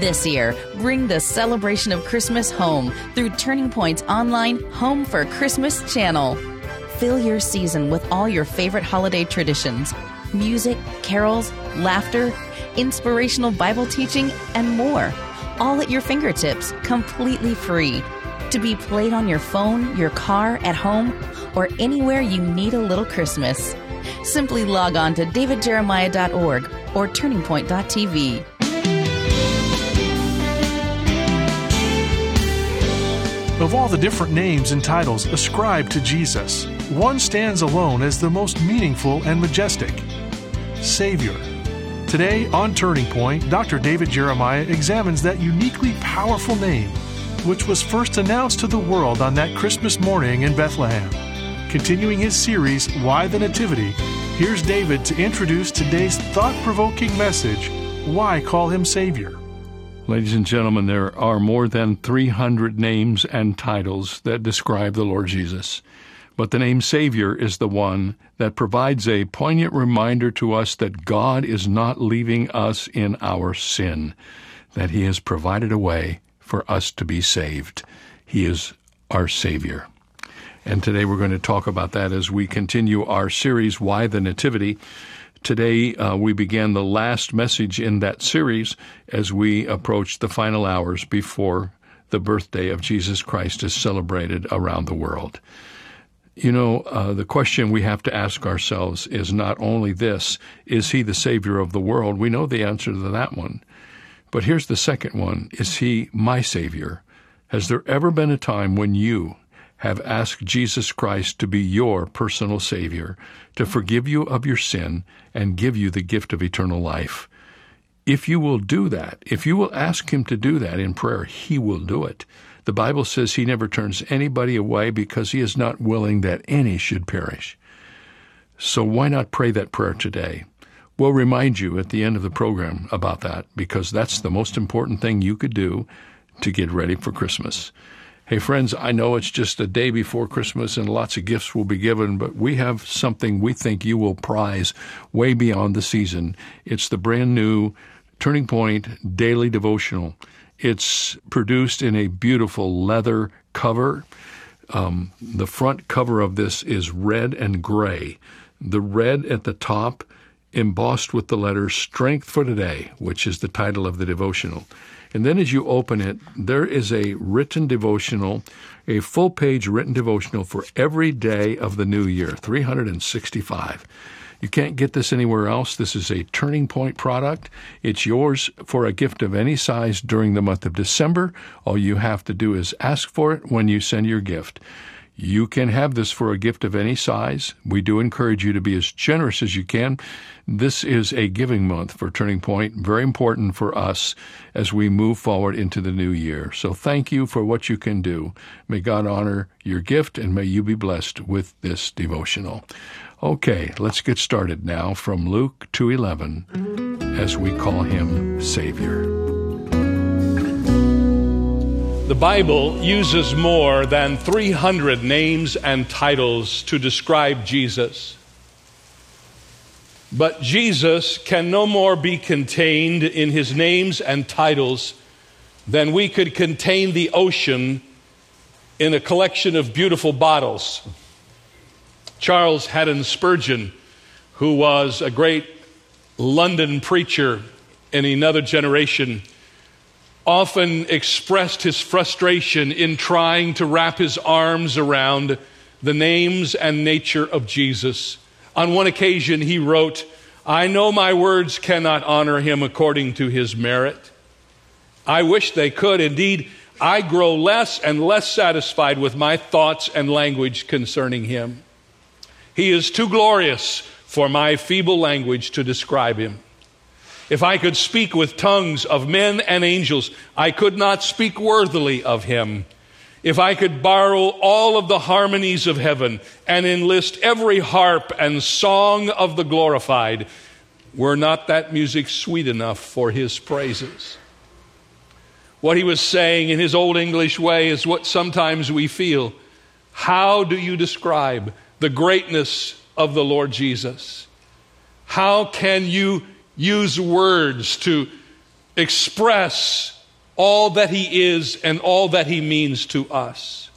This year, bring the celebration of Christmas home through Turning Point's online Home for Christmas channel. Fill your season with all your favorite holiday traditions music, carols, laughter, inspirational Bible teaching, and more. All at your fingertips, completely free. To be played on your phone, your car, at home, or anywhere you need a little Christmas. Simply log on to davidjeremiah.org or turningpoint.tv. Of all the different names and titles ascribed to Jesus, one stands alone as the most meaningful and majestic Savior. Today on Turning Point, Dr. David Jeremiah examines that uniquely powerful name, which was first announced to the world on that Christmas morning in Bethlehem. Continuing his series, Why the Nativity, here's David to introduce today's thought provoking message Why Call Him Savior? Ladies and gentlemen, there are more than 300 names and titles that describe the Lord Jesus. But the name Savior is the one that provides a poignant reminder to us that God is not leaving us in our sin, that He has provided a way for us to be saved. He is our Savior. And today we're going to talk about that as we continue our series, Why the Nativity. Today, uh, we began the last message in that series as we approach the final hours before the birthday of Jesus Christ is celebrated around the world. You know, uh, the question we have to ask ourselves is not only this is he the Savior of the world? We know the answer to that one. But here's the second one is he my Savior? Has there ever been a time when you have asked Jesus Christ to be your personal Savior, to forgive you of your sin, and give you the gift of eternal life. If you will do that, if you will ask Him to do that in prayer, He will do it. The Bible says He never turns anybody away because He is not willing that any should perish. So why not pray that prayer today? We'll remind you at the end of the program about that because that's the most important thing you could do to get ready for Christmas. Hey, friends, I know it's just a day before Christmas and lots of gifts will be given, but we have something we think you will prize way beyond the season. It's the brand new Turning Point Daily Devotional. It's produced in a beautiful leather cover. Um, the front cover of this is red and gray. The red at the top embossed with the letters Strength for Today, which is the title of the devotional. And then as you open it, there is a written devotional, a full page written devotional for every day of the new year, 365. You can't get this anywhere else. This is a Turning Point product. It's yours for a gift of any size during the month of December. All you have to do is ask for it when you send your gift. You can have this for a gift of any size. We do encourage you to be as generous as you can. This is a giving month for Turning Point, very important for us as we move forward into the new year. So thank you for what you can do. May God honor your gift and may you be blessed with this devotional. Okay, let's get started now from Luke 2:11 as we call him Savior. The Bible uses more than 300 names and titles to describe Jesus. But Jesus can no more be contained in his names and titles than we could contain the ocean in a collection of beautiful bottles. Charles Haddon Spurgeon, who was a great London preacher in another generation, often expressed his frustration in trying to wrap his arms around the names and nature of Jesus. On one occasion, he wrote, I know my words cannot honor him according to his merit. I wish they could. Indeed, I grow less and less satisfied with my thoughts and language concerning him. He is too glorious for my feeble language to describe him. If I could speak with tongues of men and angels, I could not speak worthily of him. If I could borrow all of the harmonies of heaven and enlist every harp and song of the glorified, were not that music sweet enough for his praises? What he was saying in his old English way is what sometimes we feel. How do you describe the greatness of the Lord Jesus? How can you use words to express all that he is and all that he means to us.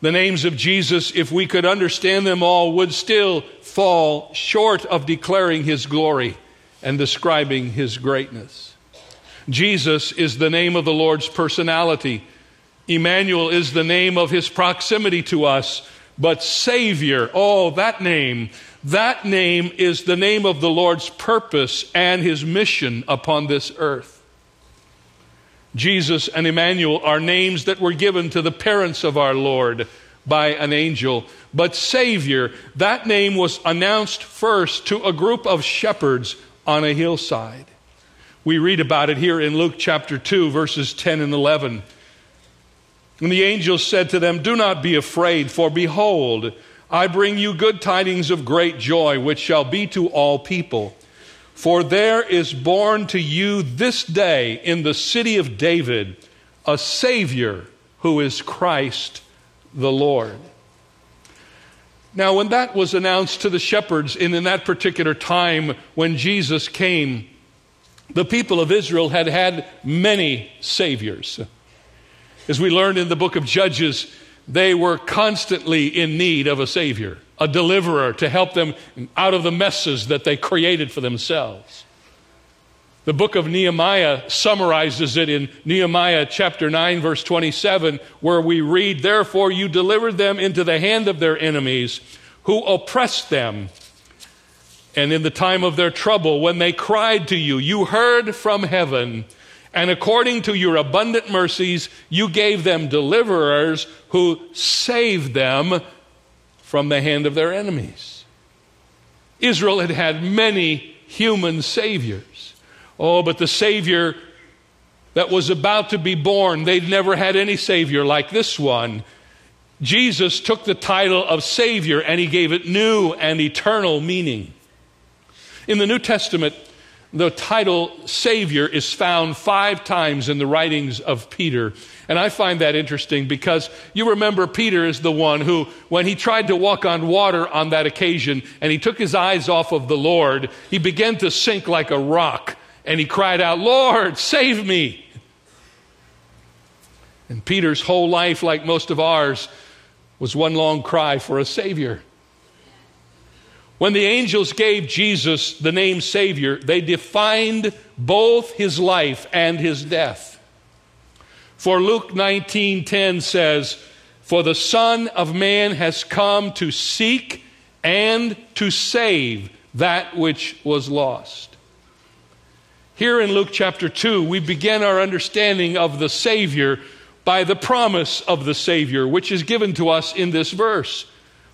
The names of Jesus, if we could understand them all, would still fall short of declaring his glory and describing his greatness. Jesus is the name of the Lord's personality. Emmanuel is the name of his proximity to us. But Savior, oh, that name, that name is the name of the Lord's purpose and his mission upon this earth. Jesus and Emmanuel are names that were given to the parents of our Lord by an angel. But Savior, that name was announced first to a group of shepherds on a hillside. We read about it here in Luke chapter 2, verses 10 and 11. And the angel said to them, Do not be afraid, for behold, I bring you good tidings of great joy, which shall be to all people. For there is born to you this day in the city of David a Savior who is Christ the Lord. Now, when that was announced to the shepherds in, in that particular time when Jesus came, the people of Israel had had many Saviors. As we learned in the book of Judges, they were constantly in need of a Savior, a deliverer to help them out of the messes that they created for themselves. The book of Nehemiah summarizes it in Nehemiah chapter 9, verse 27, where we read, Therefore you delivered them into the hand of their enemies who oppressed them. And in the time of their trouble, when they cried to you, you heard from heaven and according to your abundant mercies, you gave them deliverers who saved them from the hand of their enemies. Israel had had many human saviors. Oh, but the Savior that was about to be born, they'd never had any Savior like this one. Jesus took the title of Savior and he gave it new and eternal meaning. In the New Testament, the title Savior is found five times in the writings of Peter. And I find that interesting because you remember Peter is the one who, when he tried to walk on water on that occasion and he took his eyes off of the Lord, he began to sink like a rock and he cried out, Lord, save me. And Peter's whole life, like most of ours, was one long cry for a Savior. When the angels gave Jesus the name Savior, they defined both his life and his death. For Luke 19:10 says, "For the Son of Man has come to seek and to save that which was lost." Here in Luke chapter 2, we begin our understanding of the Savior by the promise of the Savior, which is given to us in this verse.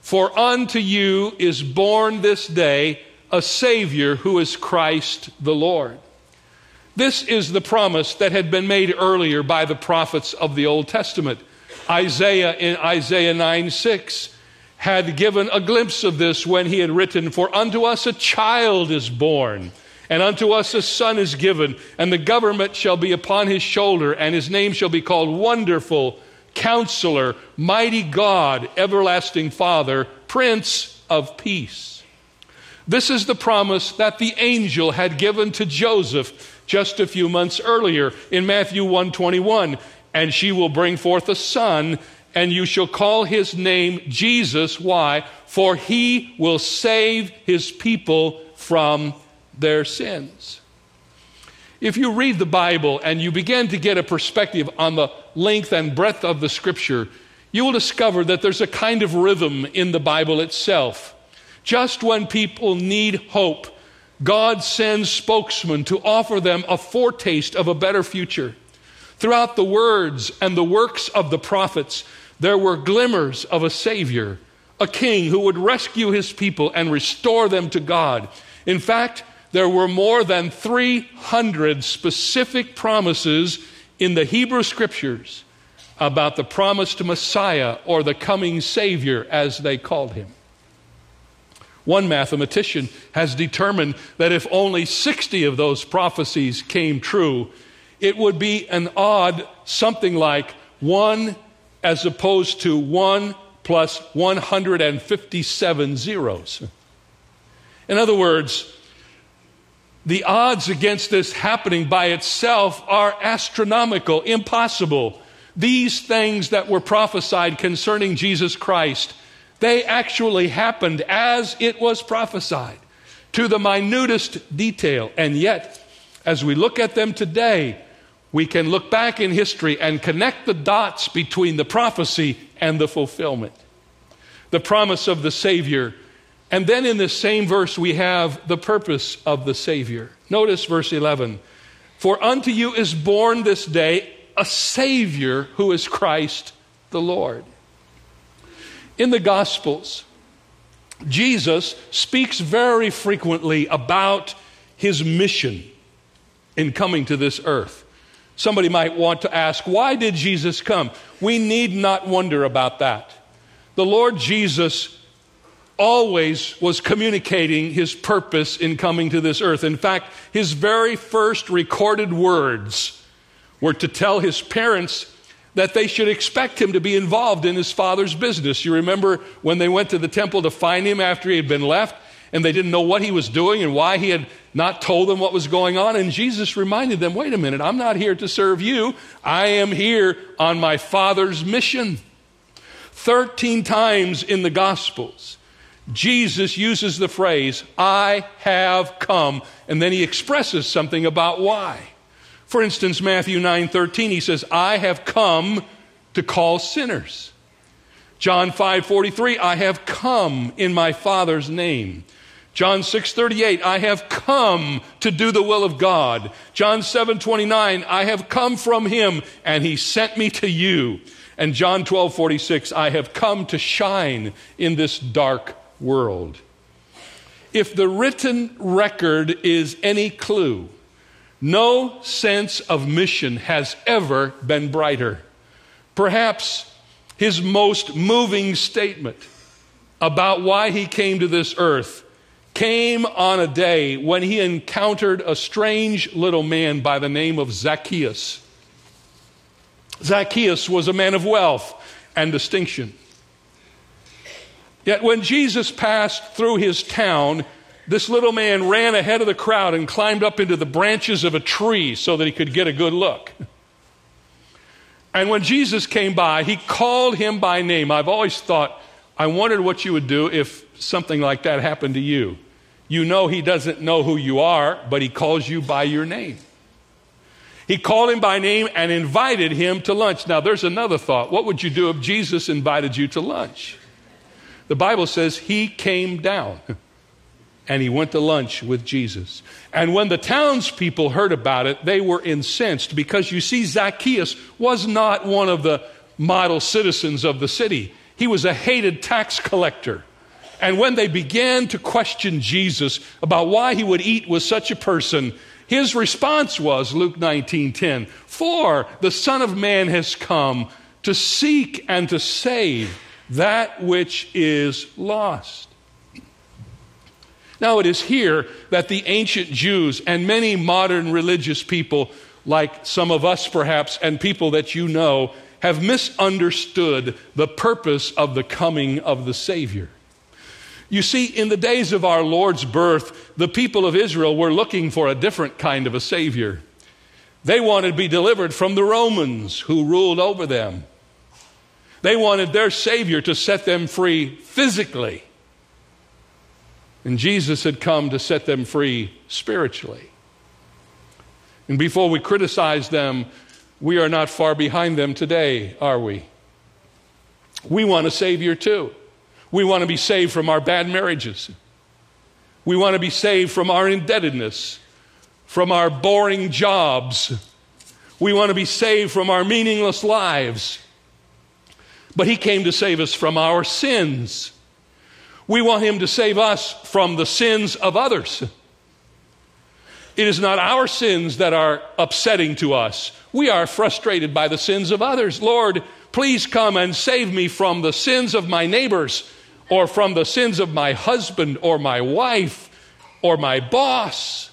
For unto you is born this day a Savior who is Christ the Lord. This is the promise that had been made earlier by the prophets of the Old Testament. Isaiah in Isaiah 9 6 had given a glimpse of this when he had written, For unto us a child is born, and unto us a son is given, and the government shall be upon his shoulder, and his name shall be called Wonderful Counselor, Mighty God, Everlasting Father, Prince of Peace. This is the promise that the angel had given to Joseph just a few months earlier in Matthew 121 and she will bring forth a son and you shall call his name Jesus. Why? For he will save his people from their sins if you read the Bible and you begin to get a perspective on the length and breadth of the scripture, you will discover that there's a kind of rhythm in the Bible itself. Just when people need hope, God sends spokesmen to offer them a foretaste of a better future. Throughout the words and the works of the prophets, there were glimmers of a Savior, a king who would rescue his people and restore them to God. In fact, there were more than 300 specific promises in the Hebrew scriptures about the promised Messiah or the coming Savior, as they called him. One mathematician has determined that if only 60 of those prophecies came true, it would be an odd something like 1 as opposed to 1 plus 157 zeros. In other words, the odds against this happening by itself are astronomical, impossible. These things that were prophesied concerning Jesus Christ, they actually happened as it was prophesied to the minutest detail. And yet, as we look at them today, we can look back in history and connect the dots between the prophecy and the fulfillment. The promise of the Savior and then in this same verse, we have the purpose of the Savior. Notice verse 11 For unto you is born this day a Savior who is Christ the Lord. In the Gospels, Jesus speaks very frequently about his mission in coming to this earth. Somebody might want to ask, why did Jesus come? We need not wonder about that. The Lord Jesus always was communicating his purpose in coming to this earth. In fact, his very first recorded words were to tell his parents that they should expect him to be involved in his father's business. You remember when they went to the temple to find him after he had been left and they didn't know what he was doing and why he had not told them what was going on. And Jesus reminded them wait a minute, I'm not here to serve you, I am here on my father's mission. 13 times in the Gospels, Jesus uses the phrase, I have come, and then he expresses something about why. For instance, Matthew 9 13, he says, I have come to call sinners. John 5 43, I have come in my Father's name. John 6 38, I have come to do the will of God. John 7 29, I have come from him and he sent me to you. And John 12 46, I have come to shine in this dark world. If the written record is any clue, no sense of mission has ever been brighter. Perhaps his most moving statement about why he came to this earth came on a day when he encountered a strange little man by the name of Zacchaeus. Zacchaeus was a man of wealth and distinction. Yet when Jesus passed through his town, this little man ran ahead of the crowd and climbed up into the branches of a tree so that he could get a good look. And when Jesus came by, he called him by name. I've always thought, I wondered what you would do if something like that happened to you. You know, he doesn't know who you are, but he calls you by your name. He called him by name and invited him to lunch. Now, there's another thought. What would you do if Jesus invited you to lunch? The Bible says he came down and he went to lunch with Jesus. And when the townspeople heard about it, they were incensed because you see, Zacchaeus was not one of the model citizens of the city, he was a hated tax collector. And when they began to question Jesus about why he would eat with such a person, his response was Luke 19:10, "For the Son of man has come to seek and to save that which is lost. Now, it is here that the ancient Jews and many modern religious people, like some of us perhaps, and people that you know, have misunderstood the purpose of the coming of the Savior. You see, in the days of our Lord's birth, the people of Israel were looking for a different kind of a Savior. They wanted to be delivered from the Romans who ruled over them. They wanted their Savior to set them free physically. And Jesus had come to set them free spiritually. And before we criticize them, we are not far behind them today, are we? We want a Savior too. We want to be saved from our bad marriages. We want to be saved from our indebtedness, from our boring jobs. We want to be saved from our meaningless lives. But He came to save us from our sins. We want Him to save us from the sins of others. It is not our sins that are upsetting to us. We are frustrated by the sins of others. Lord, please come and save me from the sins of my neighbors, or from the sins of my husband, or my wife, or my boss.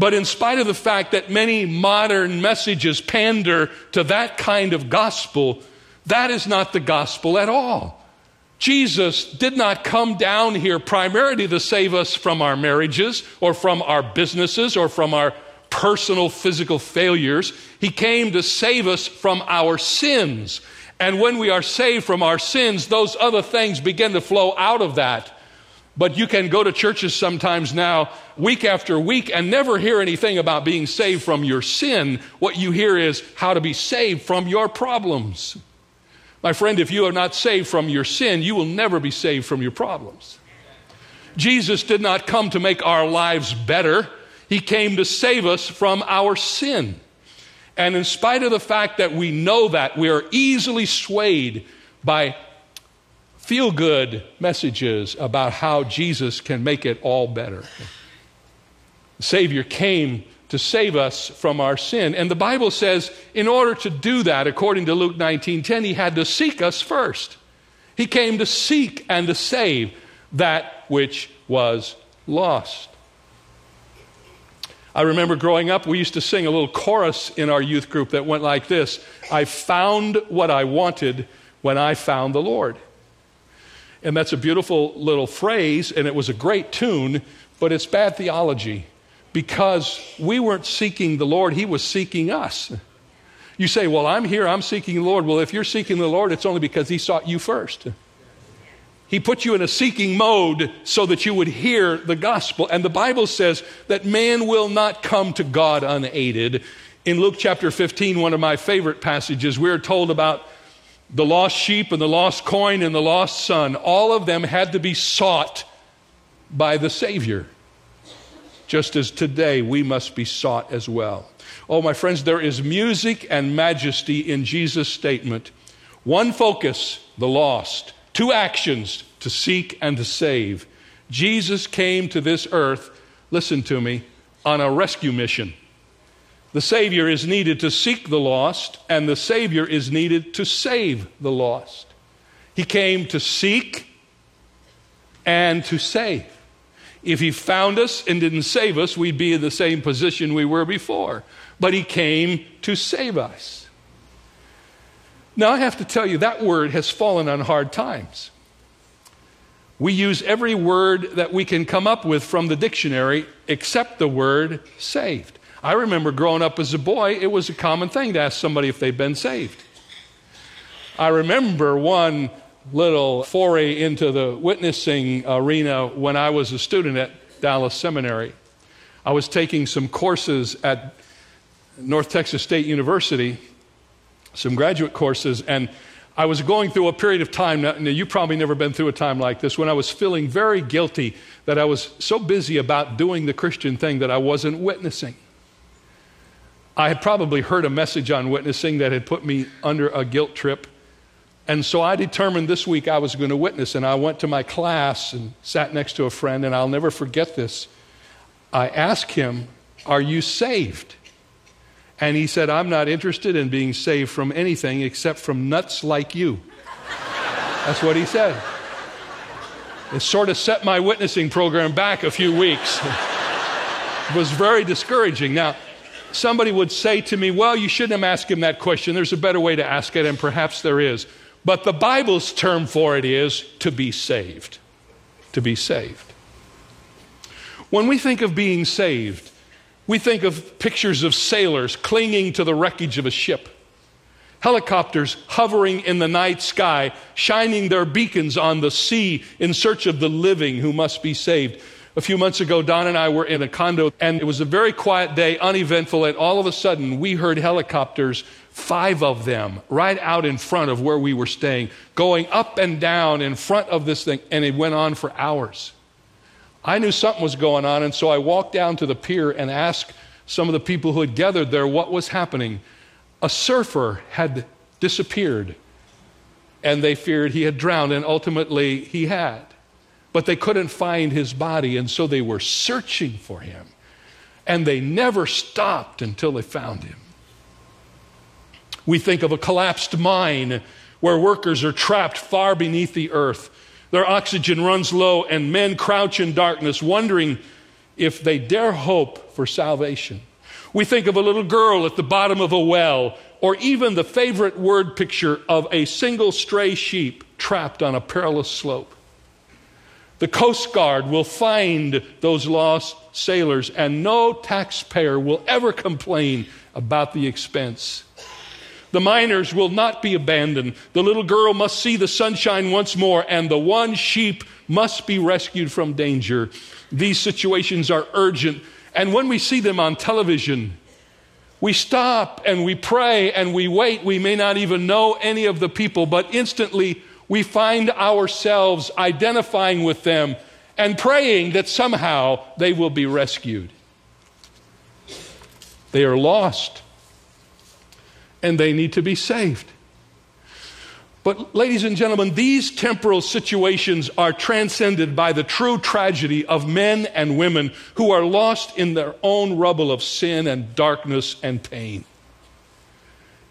But in spite of the fact that many modern messages pander to that kind of gospel, that is not the gospel at all. Jesus did not come down here primarily to save us from our marriages or from our businesses or from our personal physical failures. He came to save us from our sins. And when we are saved from our sins, those other things begin to flow out of that. But you can go to churches sometimes now, week after week, and never hear anything about being saved from your sin. What you hear is how to be saved from your problems. My friend, if you are not saved from your sin, you will never be saved from your problems. Jesus did not come to make our lives better, He came to save us from our sin. And in spite of the fact that we know that, we are easily swayed by feel good messages about how Jesus can make it all better. The Savior came to save us from our sin. And the Bible says, in order to do that, according to Luke 19:10, he had to seek us first. He came to seek and to save that which was lost. I remember growing up, we used to sing a little chorus in our youth group that went like this I found what I wanted when I found the Lord. And that's a beautiful little phrase, and it was a great tune, but it's bad theology because we weren't seeking the Lord, He was seeking us. You say, Well, I'm here, I'm seeking the Lord. Well, if you're seeking the Lord, it's only because He sought you first. He put you in a seeking mode so that you would hear the gospel. And the Bible says that man will not come to God unaided. In Luke chapter 15, one of my favorite passages, we're told about the lost sheep and the lost coin and the lost son. All of them had to be sought by the Savior just as today we must be sought as well. Oh, my friends, there is music and majesty in Jesus' statement. One focus, the lost. Two actions, to seek and to save. Jesus came to this earth, listen to me, on a rescue mission. The Savior is needed to seek the lost, and the Savior is needed to save the lost. He came to seek and to save. If he found us and didn't save us, we'd be in the same position we were before. But he came to save us. Now, I have to tell you, that word has fallen on hard times. We use every word that we can come up with from the dictionary except the word saved. I remember growing up as a boy, it was a common thing to ask somebody if they'd been saved. I remember one little foray into the witnessing arena when I was a student at Dallas Seminary. I was taking some courses at North Texas State University, some graduate courses, and I was going through a period of time. Now, you've probably never been through a time like this when I was feeling very guilty that I was so busy about doing the Christian thing that I wasn't witnessing. I had probably heard a message on witnessing that had put me under a guilt trip. And so I determined this week I was going to witness, and I went to my class and sat next to a friend, and I'll never forget this. I asked him, Are you saved? And he said, I'm not interested in being saved from anything except from nuts like you. That's what he said. It sort of set my witnessing program back a few weeks. it was very discouraging. Now, somebody would say to me, Well, you shouldn't have asked him that question. There's a better way to ask it, and perhaps there is. But the Bible's term for it is to be saved. To be saved. When we think of being saved, we think of pictures of sailors clinging to the wreckage of a ship, helicopters hovering in the night sky, shining their beacons on the sea in search of the living who must be saved. A few months ago, Donna and I were in a condo, and it was a very quiet day, uneventful, and all of a sudden we heard helicopters five of them right out in front of where we were staying, going up and down in front of this thing, and it went on for hours. I knew something was going on, and so I walked down to the pier and asked some of the people who had gathered there what was happening. A surfer had disappeared, and they feared he had drowned, and ultimately he had. But they couldn't find his body, and so they were searching for him. And they never stopped until they found him. We think of a collapsed mine where workers are trapped far beneath the earth. Their oxygen runs low, and men crouch in darkness, wondering if they dare hope for salvation. We think of a little girl at the bottom of a well, or even the favorite word picture of a single stray sheep trapped on a perilous slope. The Coast Guard will find those lost sailors, and no taxpayer will ever complain about the expense. The miners will not be abandoned. The little girl must see the sunshine once more, and the one sheep must be rescued from danger. These situations are urgent, and when we see them on television, we stop and we pray and we wait. We may not even know any of the people, but instantly we find ourselves identifying with them and praying that somehow they will be rescued. They are lost and they need to be saved. But, ladies and gentlemen, these temporal situations are transcended by the true tragedy of men and women who are lost in their own rubble of sin and darkness and pain.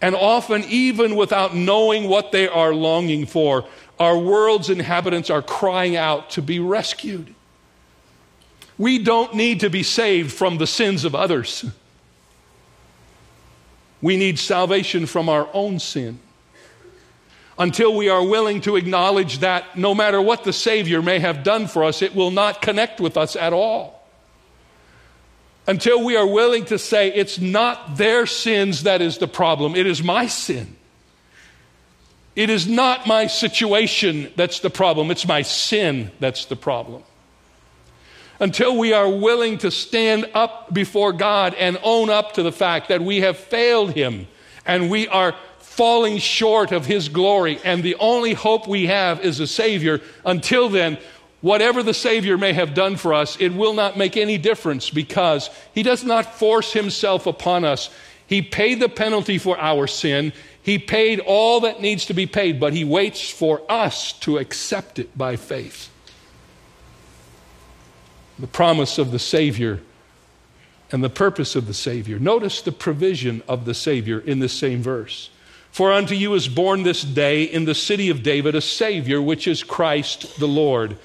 And often, even without knowing what they are longing for, our world's inhabitants are crying out to be rescued. We don't need to be saved from the sins of others. We need salvation from our own sin. Until we are willing to acknowledge that no matter what the Savior may have done for us, it will not connect with us at all until we are willing to say it's not their sins that is the problem, it is my sin. It is not my situation that's the problem, it's my sin that's the problem. Until we are willing to stand up before God and own up to the fact that we have failed Him and we are falling short of His glory, and the only hope we have is a Savior, until then, whatever the Savior may have done for us, it will not make any difference because He does not force Himself upon us. He paid the penalty for our sin. He paid all that needs to be paid, but He waits for us to accept it by faith. The promise of the Savior and the purpose of the Savior. Notice the provision of the Savior in this same verse. For unto you is born this day in the city of David a Savior, which is Christ the Lord.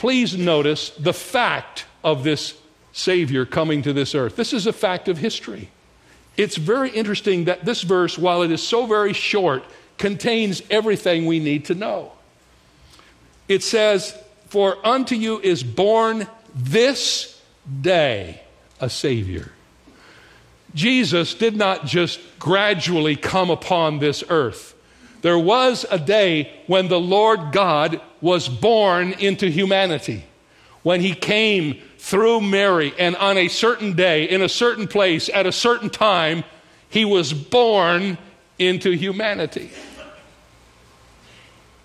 Please notice the fact of this Savior coming to this earth. This is a fact of history. It's very interesting that this verse, while it is so very short, contains everything we need to know. It says, For unto you is born this day a Savior. Jesus did not just gradually come upon this earth. There was a day when the Lord God was born into humanity, when he came through Mary, and on a certain day, in a certain place, at a certain time, he was born into humanity.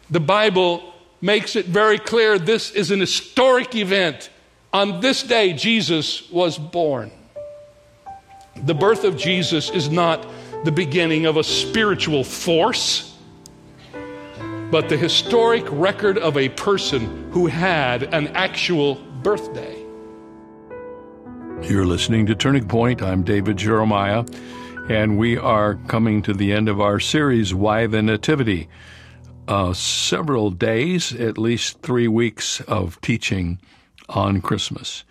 The Bible makes it very clear this is an historic event. On this day, Jesus was born. The birth of Jesus is not the beginning of a spiritual force but the historic record of a person who had an actual birthday. You're listening to Turning Point. I'm David Jeremiah, and we are coming to the end of our series, Why the Nativity. Uh, several days, at least three weeks of teaching on Christmas.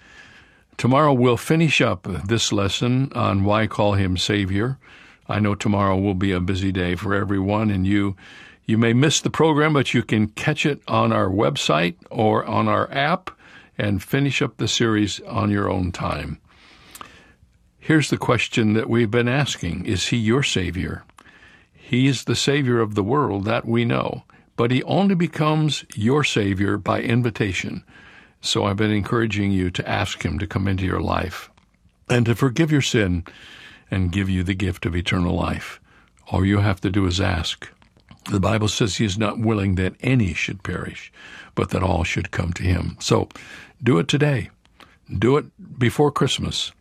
Tomorrow we'll finish up this lesson on why call him Savior. I know tomorrow will be a busy day for everyone, and you you may miss the program, but you can catch it on our website or on our app and finish up the series on your own time. Here's the question that we've been asking Is He your Savior? He is the Savior of the world, that we know, but He only becomes your Savior by invitation. So I've been encouraging you to ask Him to come into your life and to forgive your sin and give you the gift of eternal life. All you have to do is ask. The Bible says he is not willing that any should perish, but that all should come to him. So do it today. Do it before Christmas.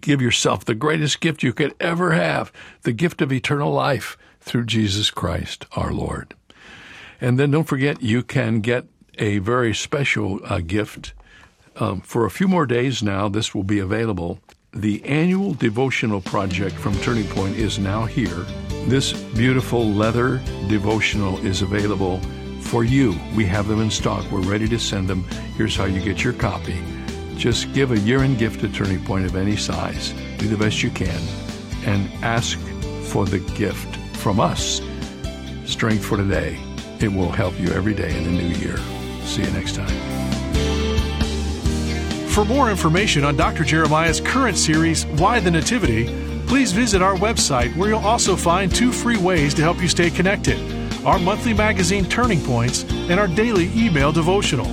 Give yourself the greatest gift you could ever have the gift of eternal life through Jesus Christ our Lord. And then don't forget, you can get a very special uh, gift. Um, for a few more days now, this will be available. The annual devotional project from Turning Point is now here. This beautiful leather devotional is available for you. We have them in stock. We're ready to send them. Here's how you get your copy. Just give a year end gift to Turning Point of any size. Do the best you can and ask for the gift from us. Strength for today. It will help you every day in the new year. See you next time. For more information on Dr. Jeremiah's current series, Why the Nativity, please visit our website where you'll also find two free ways to help you stay connected our monthly magazine Turning Points and our daily email devotional.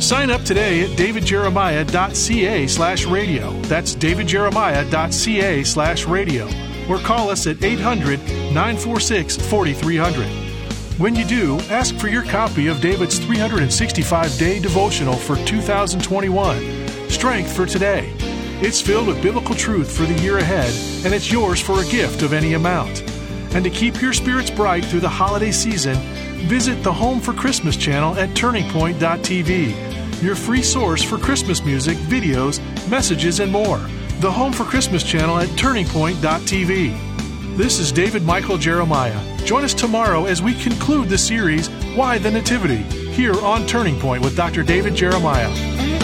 Sign up today at davidjeremiah.ca slash radio. That's davidjeremiah.ca slash radio. Or call us at 800 946 4300. When you do, ask for your copy of David's 365 day devotional for 2021 Strength for Today. It's filled with biblical truth for the year ahead, and it's yours for a gift of any amount. And to keep your spirits bright through the holiday season, visit the Home for Christmas channel at turningpoint.tv, your free source for Christmas music, videos, messages, and more. The Home for Christmas channel at turningpoint.tv. This is David Michael Jeremiah. Join us tomorrow as we conclude the series, Why the Nativity, here on Turning Point with Dr. David Jeremiah.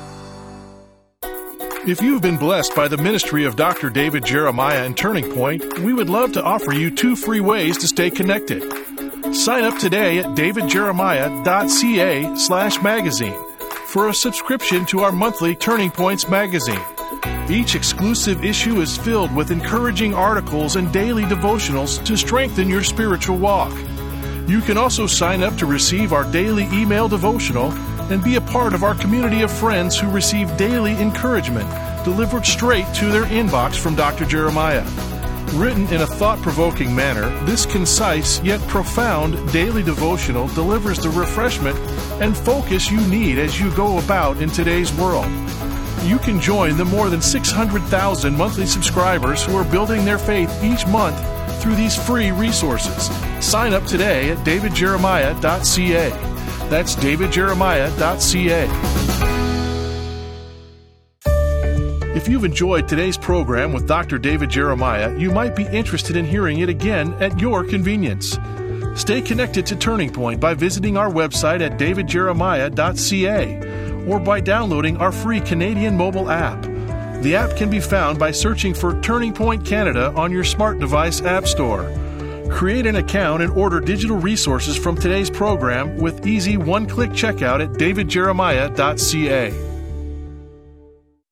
If you've been blessed by the ministry of Dr. David Jeremiah and Turning Point, we would love to offer you two free ways to stay connected. Sign up today at davidjeremiah.ca slash magazine for a subscription to our monthly Turning Points magazine. Each exclusive issue is filled with encouraging articles and daily devotionals to strengthen your spiritual walk. You can also sign up to receive our daily email devotional and be a part of our community of friends who receive daily encouragement delivered straight to their inbox from Dr. Jeremiah. Written in a thought provoking manner, this concise yet profound daily devotional delivers the refreshment and focus you need as you go about in today's world. You can join the more than 600,000 monthly subscribers who are building their faith each month through these free resources. Sign up today at davidjeremiah.ca. That's davidjeremiah.ca. If you've enjoyed today's program with Dr. David Jeremiah, you might be interested in hearing it again at your convenience. Stay connected to Turning Point by visiting our website at davidjeremiah.ca or by downloading our free Canadian mobile app. The app can be found by searching for Turning Point Canada on your smart device app store. Create an account and order digital resources from today's program with easy one click checkout at davidjeremiah.ca.